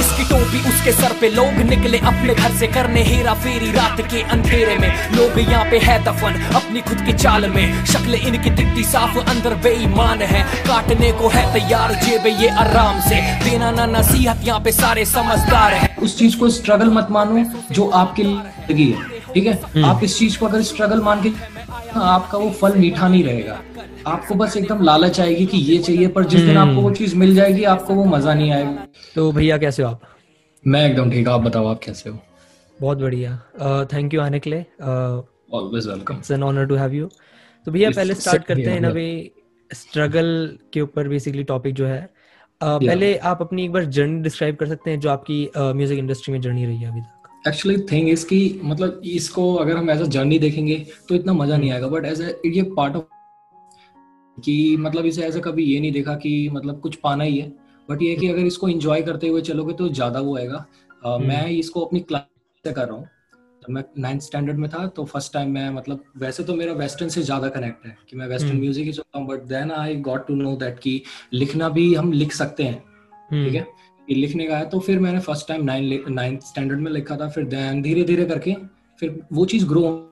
इसकी टोपी उसके सर पे लोग निकले अपने घर से करने हेरा फेरी रात के अंधेरे में। लोग यहाँ पे है दफन अपनी खुद की चाल में। शक्ल इनकी दिखती साफ़ अंदर बेईमान है। काटने को है तैयार जेब ये आराम से। देना ना नसीहत यहाँ पे सारे समझदार है। उस चीज़ को स्ट्रगल मत मानो जो आपके लिए लगी है। ठीक है? आप इस चीज़ को अगर स्ट्रगल मान के आपका वो फल मीठा नहीं रहेगा। आपको बस एकदम लालच आएगी कि ये चाहिए पर जिस दिन आपको वो चीज़ मिल जाएगी आपको वो मज़ा नहीं आएगा। तो भैया कैसे हो आप? मैं एकदम ठीक आप बताओ आप कैसे हो? बहुत बढ़िया। थैंक यू आने के लिए always welcome it's an honour to have you तो भैया पहले स्टार्ट करते हैं ना। वे स्ट्रगल के ऊपर बेसिकली टॉपिक जो है। uh, पहले आप अपनी एक बार जर्नी डिस्क्राइब कर सकते हैं जो आपकी म्यूज़िक uh, इंडस्ट्री में जर्नी रही है अभी तक। एक्चुअली थिंग इज़ इसकी मतलब इसको अगर हम एज अ जर्नी देखेंगे तो इतना मज़ा नहीं आएगा। बट एज ये पार्ट ऑफ़ कि मतलब इसे ऐसा कभी ये नहीं देखा कि मतलब कुछ पाना ही है। बट ये कि अगर इसको इंजॉय करते हुए चलोगे तो ज़्यादा वो आएगा। uh, मैं इसको अपनी क्लास से कर रहा हूँ। जब मैं नाइन्थ स्टैंडर्ड में था तो फ़र्स्ट टाइम मैं मतलब वैसे तो मेरा वेस्टर्न से ज़्यादा कनेक्ट है कि मैं वेस्टर्न म्यूज़िक ही सुनता हूँ। But then I got to know that कि लिखना भी हम लिख सकते हैं ठीक है? कि लिखने का है तो फिर मैंने फ़र्स्ट टाइम नाइन्थ स्टैंडर्ड में लिखा था फिर देन धीरे धीरे करके फिर वो चीज़ ग्रो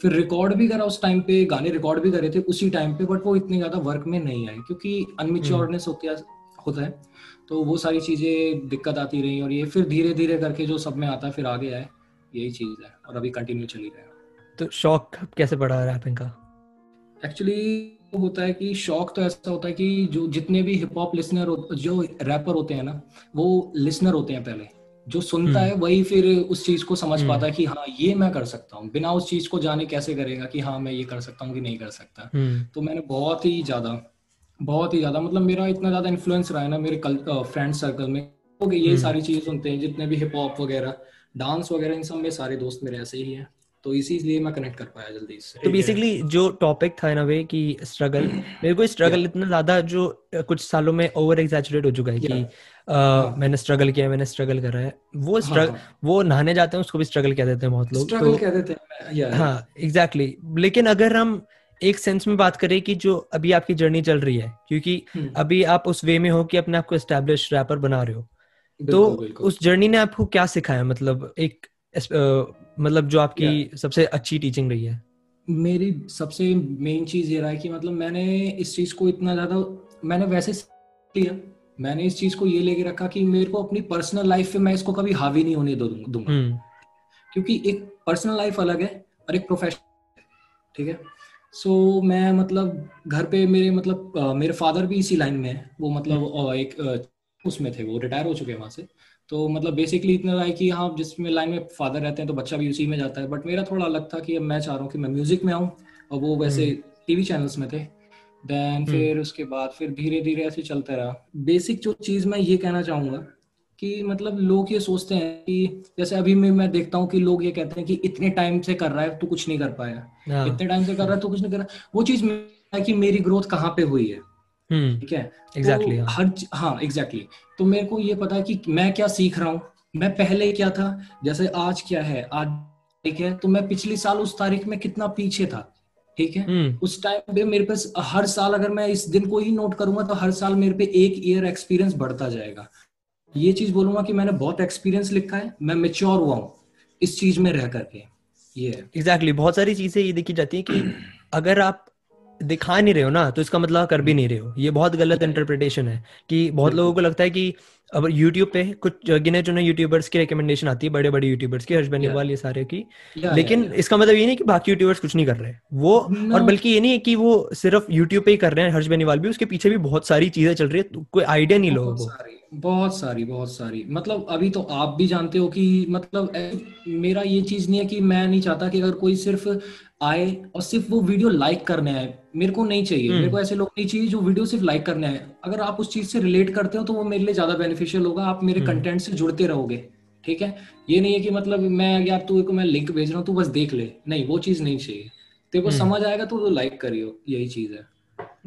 फिर रिकॉर्ड भी करा उस टाइम पे गाने रिकॉर्ड भी करे थे उसी टाइम पे बट वो इतनी ज़्यादा वर्क में नहीं आए क्योंकि अनमिच्योरनेस होती होता है। तो वो सारी चीज़ें दिक्कत आती रही और ये फिर धीरे धीरे करके जो सब में आता फिर आगे आए यही चीज़ है और अभी कंटिन्यू चली रहा तो शौक कैसे पड़ा रैपिंग का एक्चुअली होता है कि शौक तो ऐसा होता है कि जो जितने भी हिप हॉप लिसनर जो रैपर होते हैं ना वो लिसनर होते हैं पहले जो सुनता है हम्म। वही फिर उस चीज़ को समझ हम्म। पाता है कि हाँ ये मैं कर सकता हूँ बिना उस चीज़ को जाने कैसे करेगा कि हाँ मैं ये कर सकता हूँ कि नहीं कर सकता हम्म। तो मैंने बहुत ही ज़्यादा बहुत ही ज़्यादा मतलब मेरा इतना ज़्यादा इन्फ्लुएंस रहा है ना मेरे फ्रेंड सर्कल में ये सारी चीज़ सुनते हैं जितने भी हिप हॉप वगैरह डांस वगैरह इन सब में सारे दोस्त मेरे ऐसे ही हैं तो इसीलिए मैं कनेक्ट कर पाया जल्दी इससे। तो बेसिकली जो टॉपिक था ना वे कि स्ट्रगल मेरे को स्ट्रगल इतना ज़्यादा जो कुछ सालों में ओवर एग्जैचुरेट हो चुका है कि हाँ। मैंने स्ट्रगल किया मैंने स्ट्रगल करा है। वो स्ट्रगल हाँ, हाँ. वो नहाने जाते हैं उसको भी स्ट्रगल कह देते हैं बहुत लोग स्ट्रगल तो, कह देते हैं हाँ एग्जैक्टली लेकिन अगर हम एक सेंस में बात करें कि जो अभी आपकी जर्नी चल रही है क्योंकि हम्म। अभी आप उस वे में हो कि अपने आप को एस्टेब्लिश रैपर बना रहे हो। तो उस जर्नी ने आपको क्या सिखाया? मतलब एक मतलब जो आपकी सबसे अच्छी टीचिंग रही है? मेरी सबसे मेन चीज़ ये रहा है कि मतलब मैंने इस चीज़ को इतना ज़्यादा मैंने वैसे लिया। मैंने इस चीज़ को ये लेके रखा कि मेरे को अपनी पर्सनल लाइफ में मैं इसको कभी हावी नहीं होने दूँगा। हम्म। क्योंकि एक पर्सनल लाइफ अलग है और एक प्रोफेशनल ठीक है? सो so, मैं मतलब घर पे मेरे मतलब मेरे फादर भी इसी लाइन में है। वो मतलब आ, एक उसमें थे वो रिटायर हो चुके हैं वहाँ से। तो मतलब बेसिकली इतना रहा है कि हाँ जिसमें लाइन में फादर रहते हैं तो बच्चा भी उसी में जाता है बट मेरा थोड़ा अलग था कि अब मैं चाह रहा हूँ कि मैं म्यूज़िक में आऊँ और वो वैसे टीवी हम्म। चैनल्स में थे देन हम्म। फिर उसके बाद फिर धीरे धीरे ऐसे चलता रहा बेसिक जो चीज़ मैं ये कहना चाहूँगा कि मतलब लोग ये सोचते हैं कि जैसे अभी मैं मैं देखता हूँ कि लोग ये कहते हैं कि इतने टाइम से कर रहा है तू कुछ नहीं कर पाया हाँ। इतने टाइम से कर रहा है तू कुछ नहीं कर रहा वो चीज़ है कि मेरी ग्रोथ कहाँ पे हुई है। ठीक है? एग्जैक्टली exactly, तो हर हाँ एग्जैक्टली exactly. तो मेरे को ये पता है कि मैं क्या सीख रहा हूँ? मैं पहले क्या था? जैसे आज क्या है? आज ठीक है? तो मैं पिछले साल उस तारीख में कितना पीछे था ठीक है? हम्म। उस टाइम पे मेरे पास हर साल अगर मैं इस दिन को ही नोट करूँगा तो हर साल मेरे पे एक ईयर एक्सपीरियंस बढ़ता जाएगा। ये चीज़ बोलूँगा कि मैंने बहुत एक्सपीरियंस लिखा है मैं मेच्योर हुआ हूँ इस चीज़ में रह करके। ये एग्जैक्टली exactly, बहुत सारी चीज़ें ये देखी जाती है कि अगर आप दिखा नहीं रहे हो ना तो इसका मतलब कर भी नहीं रहे हो। ये बहुत गलत इंटरप्रिटेशन है कि बहुत लोगों को लगता है कि अब यूट्यूब पे कुछ गिने चुने यूट्यूबर्स की रिकमेंडेशन आती है बड़े बड़े यूट्यूबर्स की हर्ष बेनीवाल ये सारे की। लेकिन इसका मतलब ये नहीं कि बाकी यूट्यूबर्स कुछ नहीं कर रहे। वो और बल्कि ये नहीं है कि वो सिर्फ़ यूट्यूब पे ही कर रहे हैं हर्ष बेनीवाल भी उसके पीछे भी बहुत सारी चीज़ें चल रही है तो कोई आइडिया नहीं लोगों को। बहुत सारी बहुत सारी। मतलब अभी तो आप भी जानते हो कि मतलब मेरा ये चीज़ नहीं है कि मैं नहीं चाहता कि अगर कोई सिर्फ़ आए और सिर्फ़ वो वीडियो लाइक करने आए। मेरे को नहीं चाहिए। मेरे को हम्म। ऐसे लोग नहीं चाहिए जो वीडियो सिर्फ़ लाइक करने आए। अगर आप उस चीज़ से रिलेट करते हो तो वो मेरे लिए ज़्यादा बेनिफिशियल होगा। आप मेरे कंटेंट हम्म। से जुड़ते रहोगे। ठीक है? ये नहीं है कि मतलब मैं यार तू को मैं लिंक भेज रहा हूँ तू बस देख ले। नहीं वो चीज़ नहीं चाहिए। तेरे को हम्म। समझ आएगा तो तो लाइक करियो। यही चीज़ है।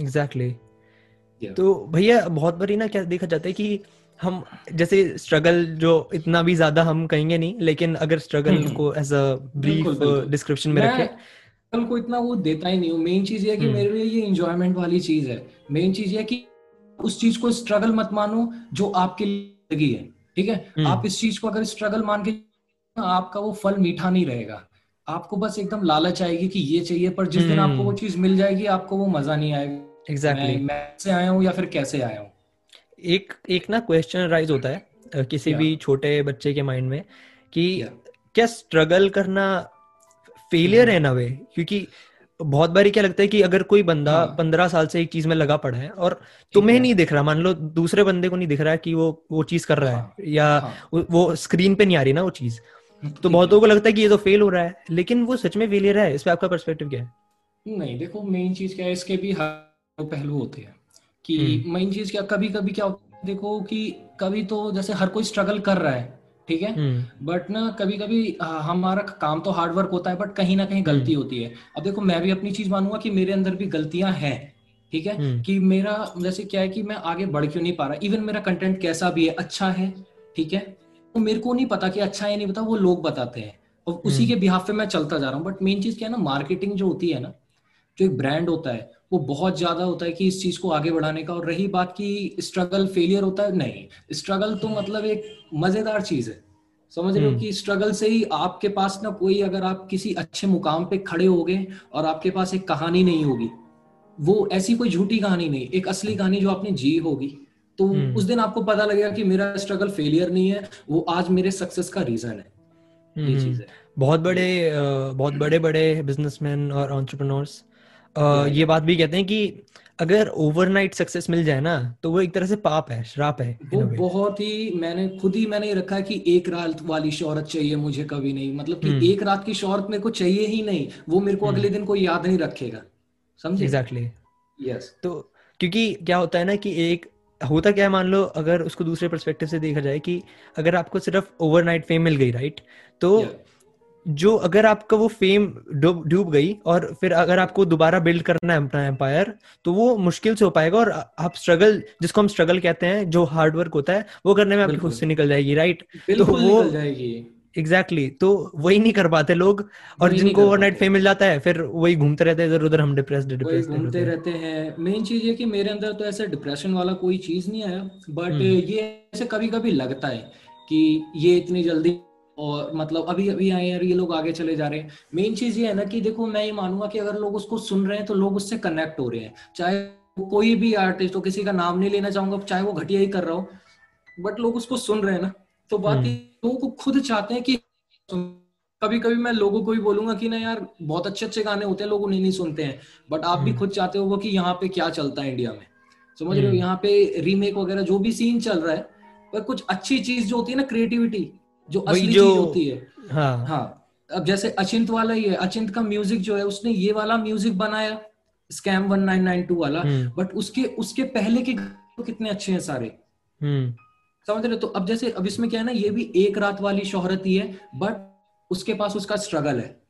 Exactly exactly. तो भैया बहुत बारी ना क्या देखा जाता है कि हम जैसे स्ट्रगल जो इतना भी ज़्यादा हम कहेंगे नहीं लेकिन अगर स्ट्रगल को एज अ ब्रीफ डिस्क्रिप्शन में रखें को इतना वो देता ही नहीं हूँ मेन चीज़ ये है कि हम्म। मेरे लिए ये इंजॉयमेंट वाली चीज़ है मेन चीज़ ये है कि उस चीज़ को स्ट्रगल मत मानो जो आपके लिए लगी है ठीक है हम्म। आप इस चीज़ को अगर स्ट्रगल मान के आपका वो फल मीठा नहीं रहेगा आपको बस एकदम लालच आएगी कि ये चाहिए पर जिस दिन आपको वो हम्म। चीज़ मिल जाएगी आपको वो मज़ा नहीं आएगा एग्जैक्टली मैं, मैं से आया हूँ या फिर कैसे आया हूँ एक एक ना क्वेश्चन राइज होता है किसी Yeah. भी छोटे बच्चे के माइंड में कि Yeah. क्या स्ट्रगल करना फेलियर हम्म। है ना वे क्योंकि बहुत बारी क्या लगता है कि अगर कोई बंदा हाँ। पंद्रह साल से एक चीज़ में लगा पड़ा है और तुम्हें है। नहीं दिख रहा मान लो दूसरे बंदे को नहीं दिख रहा है कि वो वो चीज़ कर रहा हाँ, है या हाँ। वो- स्क्रीन पे नहीं आ रही ना वो चीज़ तो ठीक बहुत लोगों को लगता है कि ये तो फेल हो रहा है लेकिन वो सच में फेलियर है इस पर आपका पर्सपेक्टिव क्या है नहीं देखो मेन चीज़ क्या है इसके भी हर पहलू होते हैं कि हम्म। मेन चीज़ क्या कभी कभी क्या देखो कि कभी तो जैसे हर कोई स्ट्रगल कर रहा है ठीक है? हम्म। बट ना कभी कभी हमारा काम तो हार्ड वर्क होता है बट कहीं ना कहीं गलती हम्म। होती है। अब देखो मैं भी अपनी चीज़ मानूँगा कि मेरे अंदर भी गलतियाँ हैं ठीक है? हम्म। कि मेरा जैसे क्या है कि मैं आगे बढ़ क्यों नहीं पा रहा। इवन मेरा कंटेंट कैसा भी है अच्छा है ठीक है? तो मेरे को नहीं पता कि अच्छा है नहीं पता वो लोग बताते हैं। और उसी हम्म। के बिहाफ पे मैं चलता जा रहा हूँ। बट मेन चीज़ क्या है ना मार्केटिंग जो होती है ना जो एक ब्रांड होता है वो बहुत ज़्यादा होता है कि इस चीज़ को आगे बढ़ाने का और रही बात की स्ट्रगल फेलियर होता है नहीं। स्ट्रगल तो मतलब एक मज़ेदार चीज़ है। समझ रहे हो हम्म। कि स्ट्रगल से ही आपके पास ना कोई अगर आप किसी अच्छे मुकाम पे खड़े होगे और आपके पास एक कहानी नहीं होगी वो ऐसी कोई झूठी कहानी नहीं एक असली कहानी जो आपने जी होगी तो हम्म। उस दिन आपको पता लगेगा कि मेरा स्ट्रगल फेलियर नहीं है वो आज मेरे सक्सेस का रीजन है। ये हम्म। चीज़ है। बहुत बड़े बहुत बड़े बड़े बिजनेसमैन और एंटरप्रेन्योर्स Yeah, ये बात भी कहते हैं कि अगर ओवरनाइट सक्सेस मिल जाए ना तो वो एक तरह से पाप है श्राप है वो बहुत ही मैंने खुद ही मैंने रखा है कि एक रात वाली शोहरत चाहिए मुझे कभी नहीं। मतलब कि हम्म। एक रात की शोहरत मेरे को चाहिए ही नहीं वो मेरे को हम्म। अगले दिन कोई याद नहीं रखेगा। समझे? एग्जैक्टली यस तो क्योंकि क्या होता है ना कि एक होता क्या है मान लो अगर उसको दूसरे परस्पेक्टिव से देखा जाए कि अगर आपको सिर्फ़ ओवरनाइट फेम मिल गई राइट तो जो अगर आपका वो फेम डूब गई और फिर अगर आपको दोबारा बिल्ड करना है अपना एम्पायर तो वो मुश्किल से हो पाएगा और आप स्ट्रगल जिसको हम स्ट्रगल कहते हैं जो हार्ड वर्क होता है वो करने में आपकी खुद से निकल जाएगी राइट तो वो- एग्जैक्टली exactly. तो वही नहीं कर पाते लोग और जिनको ओवरनाइट फेम मिल जाता है फिर वही घूमते रहते हैं इधर उधर हम डिप्रेस्ड वही डिप्रेस्ड घूमते रहते हैं। मेन चीज़ ये कि मेरे अंदर तो ऐसा डिप्रेशन वाला कोई चीज़ नहीं आया बट हम्म। ये ऐसे कभी कभी लगता है कि ये इतनी जल्दी और मतलब अभी अभी आए और ये लोग आगे चले जा रहे हैं। मेन चीज़ ये है ना कि देखो मैं ये मानूँगा कि अगर लोग उसको सुन रहे हैं तो लोग उससे कनेक्ट हो रहे हैं। चाहे वो कोई भी आर्टिस्ट हो किसी का नाम नहीं लेना चाहूँगा चाहे वो घटिया ही कर रहा हो बट लोग उसको सुन रहे हैं ना। तो बात हम्म। लोगों को खुद चाहते हैं कि कभी कभी मैं लोगों को भी बोलूँगा कि ना यार बहुत अच्छे अच्छे गाने होते हैं लोग उन्हें नहीं सुनते हैं। बट आप भी हम्म। खुद चाहते हो कि यहाँ पे क्या चलता है इंडिया में। समझ रहे हो? हम्म। यहाँ पे रीमेक वगैरह जो भी सीन चल रहा है पर कुछ अच्छी चीज़ जो होती है ना क्रिएटिविटी जो असली जो- चीज़ होती है। हाँ। हाँ। अब जैसे अचिंत वाला ही है अचिंत का म्यूज़िक जो है उसने ये वाला म्यूज़िक बनाया Scam one nine nine two वाला हम्म। बट उसके उसके पहले के गाने तो कितने अच्छे हैं सारे। हम्म। समझ रहे हो? तो अब जैसे अब इसमें क्या है ना ये भी एक रात वाली शोहरत ही है बट उसके पास उसका स्ट्रगल है।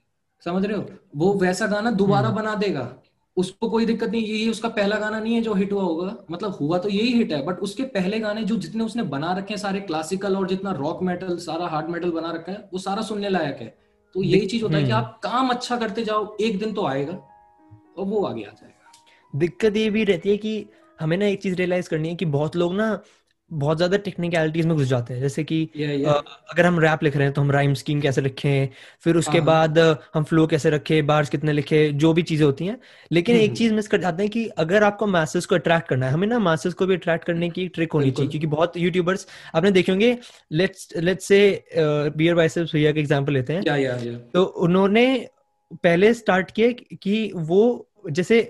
समझ रहे हो? वो वैसा गाना दोबारा हम्म। बना देगा। उसको कोई दिक्कत नहीं ये उसका पहला गाना नहीं है जो हिट हुआ होगा। मतलब हुआ तो यही हिट है बट उसके पहले गाने जो जितने उसने बना रखे हैं सारे क्लासिकल और जितना रॉक मेटल सारा हार्ड मेटल बना रखा है वो सारा सुनने लायक है। तो यही चीज़ होता है कि हम्म। आप काम अच्छा करते जाओ एक दिन तो आएगा और वो आगे आ जाएगा। दिक्कत ये भी रहती है कि हमें ना एक चीज़ रियलाइज़ करनी है कि बहुत लोग ना बहुत ज़्यादा टेक्निकलिटीज में घुस जाते हैं। जैसे कि अगर हम रैप लिख रहे हैं तो हम राइम स्कीम कैसे लिखें फिर उसके हाँ। बाद हम फ्लो कैसे रखें बार्स कितने लिखे जो भी चीज़ें होती हैं। लेकिन हम्म, एक हम्म। चीज़ मिस कर जाते हैं कि अगर आपको मैसेज को अट्रैक्ट करना है हमें ना मैसेज को भी अट्रैक्ट करने की ट्रिक होनी चाहिए क्योंकि बहुत यूट्यूबर्स आपने देखे होंगे let's let's say Beer Biceps भैया का एग्जांपल लेते हैं। तो उन्होंने पहले स्टार्ट किया कि वो जैसे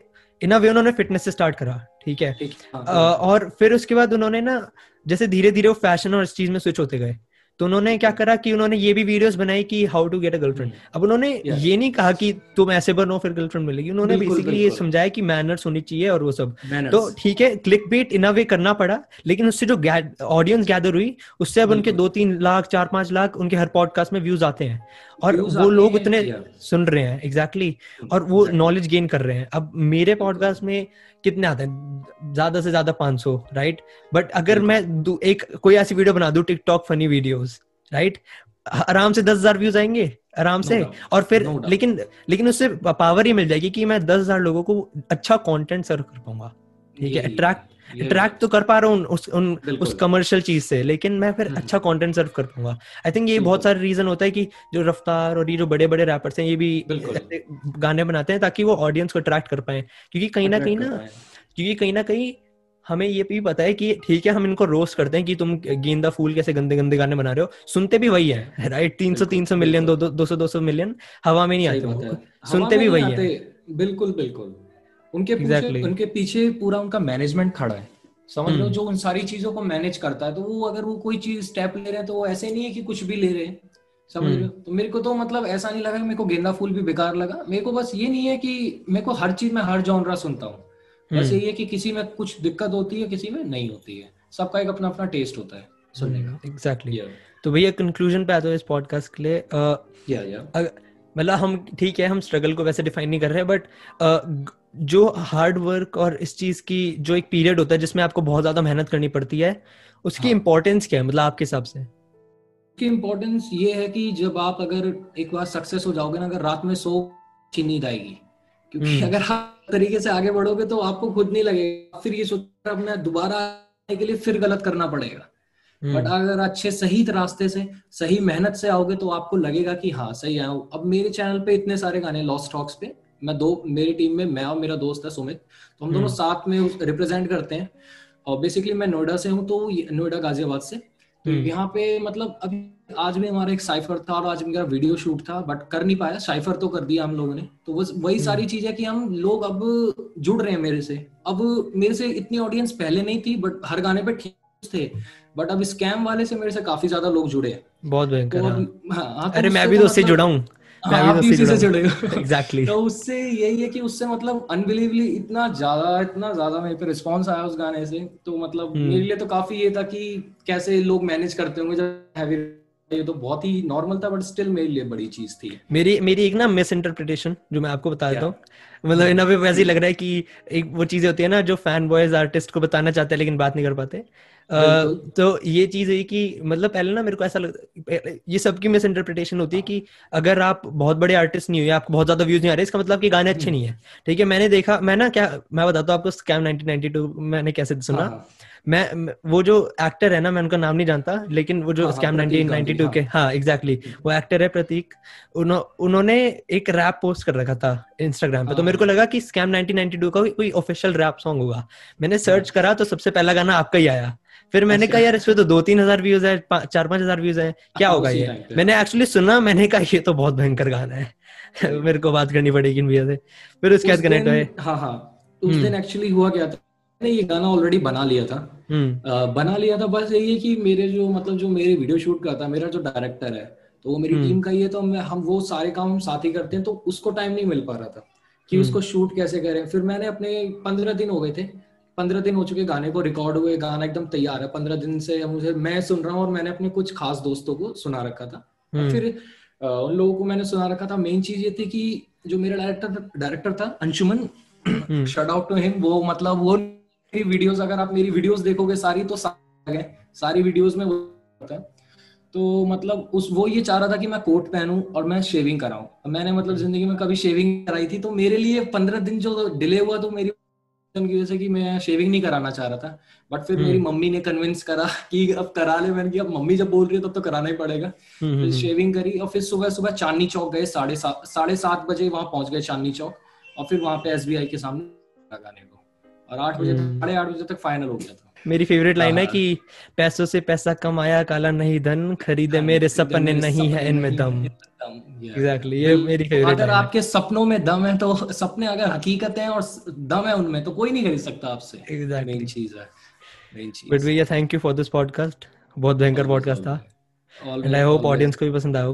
इन अ वे उन्होंने फिटनेस से स्टार्ट करा। ठीक है। हाँ, और फिर उसके बाद उन्होंने ना जैसे धीरे धीरे वो फ़ैशन और इस चीज़ में स्विच होते गए। तो उन्होंने क्या करा कि उन्होंने ये भी वीडियोस बनाई कि how to get a girlfriend अब उन्होंने ये नहीं कहा कि तुम ऐसे बनो फिर गर्लफ्रेंड मिलेगी। उन्होंने बेसिकली ये समझाया कि मैनर्स होनी चाहिए और वो सब। Manners. तो ठीक है क्लिक बीट इन अ वे करना पड़ा लेकिन उससे जो ऑडियंस गैदर हुई उससे अब उनके दो तीन लाख चार पाँच लाख उनके हर पॉडकास्ट में व्यूज़ आते हैं। और वो लोग उतने सुन रहे हैं एग्जैक्टली exactly, और वो नॉलेज गेन कर रहे हैं। अब मेरे पॉडकास्ट में कितने आते हैं? ज़्यादा से ज़्यादा 500 राइट बट अगर मैं एक कोई ऐसी वीडियो बना दू टिकटॉक फनी वीडियोस राइट आराम से दस हज़ार व्यूज़ आएँगे आराम No से। doubt, और फिर no लेकिन लेकिन उससे पावर ही मिल जाएगी कि मैं दस हज़ार लोगों को अच्छा कंटेंट सर्व कर पाऊँगा। ठीक है? अट्रैक्ट अट्रैक्ट तो कर पा रहा हूँ उस उन उस कमर्शियल चीज़ से लेकिन मैं फिर हम्म। अच्छा कंटेंट सर्व कर पाऊँगा आई थिंक ये बहुत सारे रीजन होता है कि जो रफ्तार और ये जो बड़े बड़े रैपर्स हैं ये भी गाने बनाते हैं ताकि वो ऑडियंस को अट्रैक्ट कर पाए। क्योंकि कहीं ना कहीं ना क्योंकि कहीं ना कहीं हमें ये भी पता है कि ठीक है हम इनको रोस्ट करते हैं कि तुम गेंदा फूल कैसे गंदे गंदे गाने बना रहे हो। सुनते भी वही है राइट तीन सौ तीन सौ मिलियन दो दो सौ दो सौ मिलियन हवा में नहीं आते सुनते भी वही है। बिल्कुल बिल्कुल। उनके exactly. उनके पीछे पूरा उनका मैनेजमेंट खड़ा है। समझ लो हम्म। जो उन सारी चीज़ों को मैनेज करता है तो वो अगर वो कोई चीज़ स्टेप ले रहे हैं तो वो ऐसे नहीं है कि कुछ भी ले रहे हैं। समझ। लो तो मेरे को तो मतलब ऐसा नहीं लगा कि मेरे को गेंदा फूल भी बेकार लगा। मेरे को बस ये नहीं है कि मेरे को हर चीज़ में हर जॉनरा सुनता हूँ। बस हम्म। यही है कि किसी में कुछ दिक्कत होती है किसी में नहीं होती है। सबका एक अपना अपना टेस्ट होता है सुनने का। एग्जैक्टली तो भैया कंक्लूजन पे आते हो इस पॉडकास्ट के लिए या या मतलब हम ठीक है हम स्ट्रगल को वैसे डिफाइन नहीं कर रहे बट जो हार्ड वर्क और इस चीज़ की जो एक पीरियड होता है जिसमें आपको बहुत ज़्यादा मेहनत करनी पड़ती है उसकी इम्पोर्टेंस हाँ. क्या है मतलब आपके हिसाब से की इम्पोर्टेंस ये है कि जब आप अगर एक बार सक्सेस हो जाओगे ना अगर रात में सो अच्छी नींद आएगी क्योंकि हम्म। अगर आप तरीके से आगे बढ़ोगे तो आपको खुद नहीं लगेगा फिर ये सोच मैं दोबारा आने के लिए फिर गलत करना पड़ेगा बट हम्म। अगर अच्छे सही रास्ते से सही मेहनत से आओगे तो आपको लगेगा कि हाँ सही आया अब मेरे चैनल पे इतने सारे गाने लॉस्ट टॉक्स पे मैं दो मेरी टीम में मैं और मेरा दोस्त है सुमित तो हम दोनों हम्म। साथ में रिप्रेजेंट करते हैं। और बेसिकली मैं नोएडा से हूँ तो नोएडा गाजियाबाद से। तो हम्म। यहाँ पे मतलब अभी आज भी हमारा एक साइफर था और आज मेरा वीडियो शूट था बट कर नहीं पाया। साइफर तो कर दिया हम लोगों ने। तो बस वही सारी चीज़ है कि हम लोग अब जुड़ रहे हैं मेरे से। अब मेरे से इतनी ऑडियंस पहले नहीं थी बट हर गाने पे ठीक थे। बट अब स्कैम वाले से मेरे से काफ़ी ज़्यादा लोग जुड़े हैं। बहुत भयंकर तो हाँ, हाँ, तो अरे मैं भी तो उससे मतलब जुड़ा हूँ। एग्जैक्टली तो उससे यही है कि उससे मतलब अनबिलीवली इतना ज़्यादा इतना ज़्यादा मेरे पे रिस्पॉन्स आया उस गाने से। तो मतलब हम्म। मेरे लिए तो काफ़ी ये था कि कैसे लोग मैनेज करते होंगे जब हैवी ये तो बहुत ही नॉर्मल था बट स्टिल मेरे लिए बड़ी चीज़ थी। मेरी मेरी एक ना मिस इंटरप्रिटेशन जो मैं आपको बता देता हूँ। मतलब इन अभी वैसे ही लग रहा है कि एक वो चीज़ें होती है ना जो फ़ैन बॉयज़ आर्टिस्ट को बताना चाहते हैं लेकिन बात नहीं कर पाते। uh, तो ये चीज़ है कि मतलब पहले ना मेरे को ऐसा लगता ये सबकी मिस इंटरप्रिटेशन होती है कि अगर आप बहुत बड़े आर्टिस्ट नहीं हुए आपको बहुत ज़्यादा व्यूज़ नहीं आ रहे इसका मतलब कि गाने अच्छे नहीं है। ठीक है मैंने देखा मैं ना क्या मैं बताता हूँ आपको स्कैम 1992 मैंने कैसे सुना। हाँ, हाँ। मैं वो जो एक्टर है ना मैं उनका नाम नहीं जानता लेकिन वो जो हाँ, स्कैम नाइनटीन नाइनटी टू के हाँ। एग्जैक्टली exactly, वो एक्टर है प्रतीक। उन्होंने एक रैप पोस्ट कर रखा था इंस्टाग्राम पे। तो मेरे को लगा कि स्कैम 1992 का कोई ऑफिशियल रैप सॉन्ग होगा। मैंने सर्च करा तो सबसे पहला गाना आपका ही आया। फिर मैंने कहा यार इसमें तो दो तीन हज़ार व्यूज़ है चार पाँच हज़ार व्यूज़ है। क्या होगा ये? मैंने एक्चुअली सुना मैंने कहा ये तो बहुत भयंकर गाना है। मेरे को बात करनी पड़ेगी इन भैया से। फिर उसके बाद कनेक्ट हुए। हाँ हाँ। उस दिन एक्चुअली हुआ क्या था? मैंने ये गाना ऑलरेडी बना लिया था हम्म। बना लिया था बस यही है कि मेरे जो मतलब जो मेरे वीडियो शूट का था मेरा जो डायरेक्टर है तो वो मेरी टीम हम्म। का ही है तो हम वो सारे काम हम साथ ही करते हैं तो उसको टाइम नहीं मिल पा रहा था कि हम्म। उसको शूट कैसे करें फिर मैंने अपने पंद्रह दिन हो गए थे पंद्रह दिन हो चुके गाने को रिकॉर्ड हुए गाना एकदम तैयार है पंद्रह दिन से मुझे मैं सुन रहा हूँ और मैंने अपने कुछ खास दोस्तों को सुना रखा था फिर उन लोगों को मैंने सुना रखा था मेन चीज़ ये थी कि जो मेरा डायरेक्टर डायरेक्टर था Anshuman shout out to him वो मतलब वो मेरी वीडियोस अगर आप मेरी वीडियोस देखोगे सारी तो सारी, सारी वीडियोस में वो होता है। तो मतलब उस वो ये चाह रहा था कि मैं कोट पहनूं और मैं शेविंग कराऊं। मैंने मतलब ज़िंदगी में कभी शेविंग कराई थी। तो मेरे लिए पंद्रह दिन जो डिले हुआ तो मेरी की वजह से कि मैं शेविंग नहीं कराना चाह रहा था। बट फिर मेरी हम्म। मम्मी ने कन्विंस करा कि अब करा ले मैंने कि अब मम्मी जब बोल रही है तब तो कराना ही पड़ेगा। हम्म, फिर शेविंग हम्म, करी और फिर सुबह सुबह चांदनी चौक गए। साढ़े सात साढ़े सात बजे वहाँ पहुँच गए चांदनी चौक और फिर वहाँ पे एसबीआई के सामने लगाने को। और आठ बजे साढ़े आठ बजे तक फाइनल हो गया था। मेरी फेवरेट लाइन है हाँ। कि पैसों से पैसा कमाया काला नहीं धन खरीदे हाँ, मेरे सपने नहीं है इनमें दम। एग्जैक्टली ये मेरी फेवरेट अगर आपके सपनों में दम है तो सपने अगर हकीकत है और दम है उनमें तो कोई नहीं खरीद सकता आपसे। एग्जैक्टली चीज़ है बट भैया thank you for this podcast बहुत भयंकर पॉडकास्ट था। एंड आई होप ऑडियंस को भी पसंद आया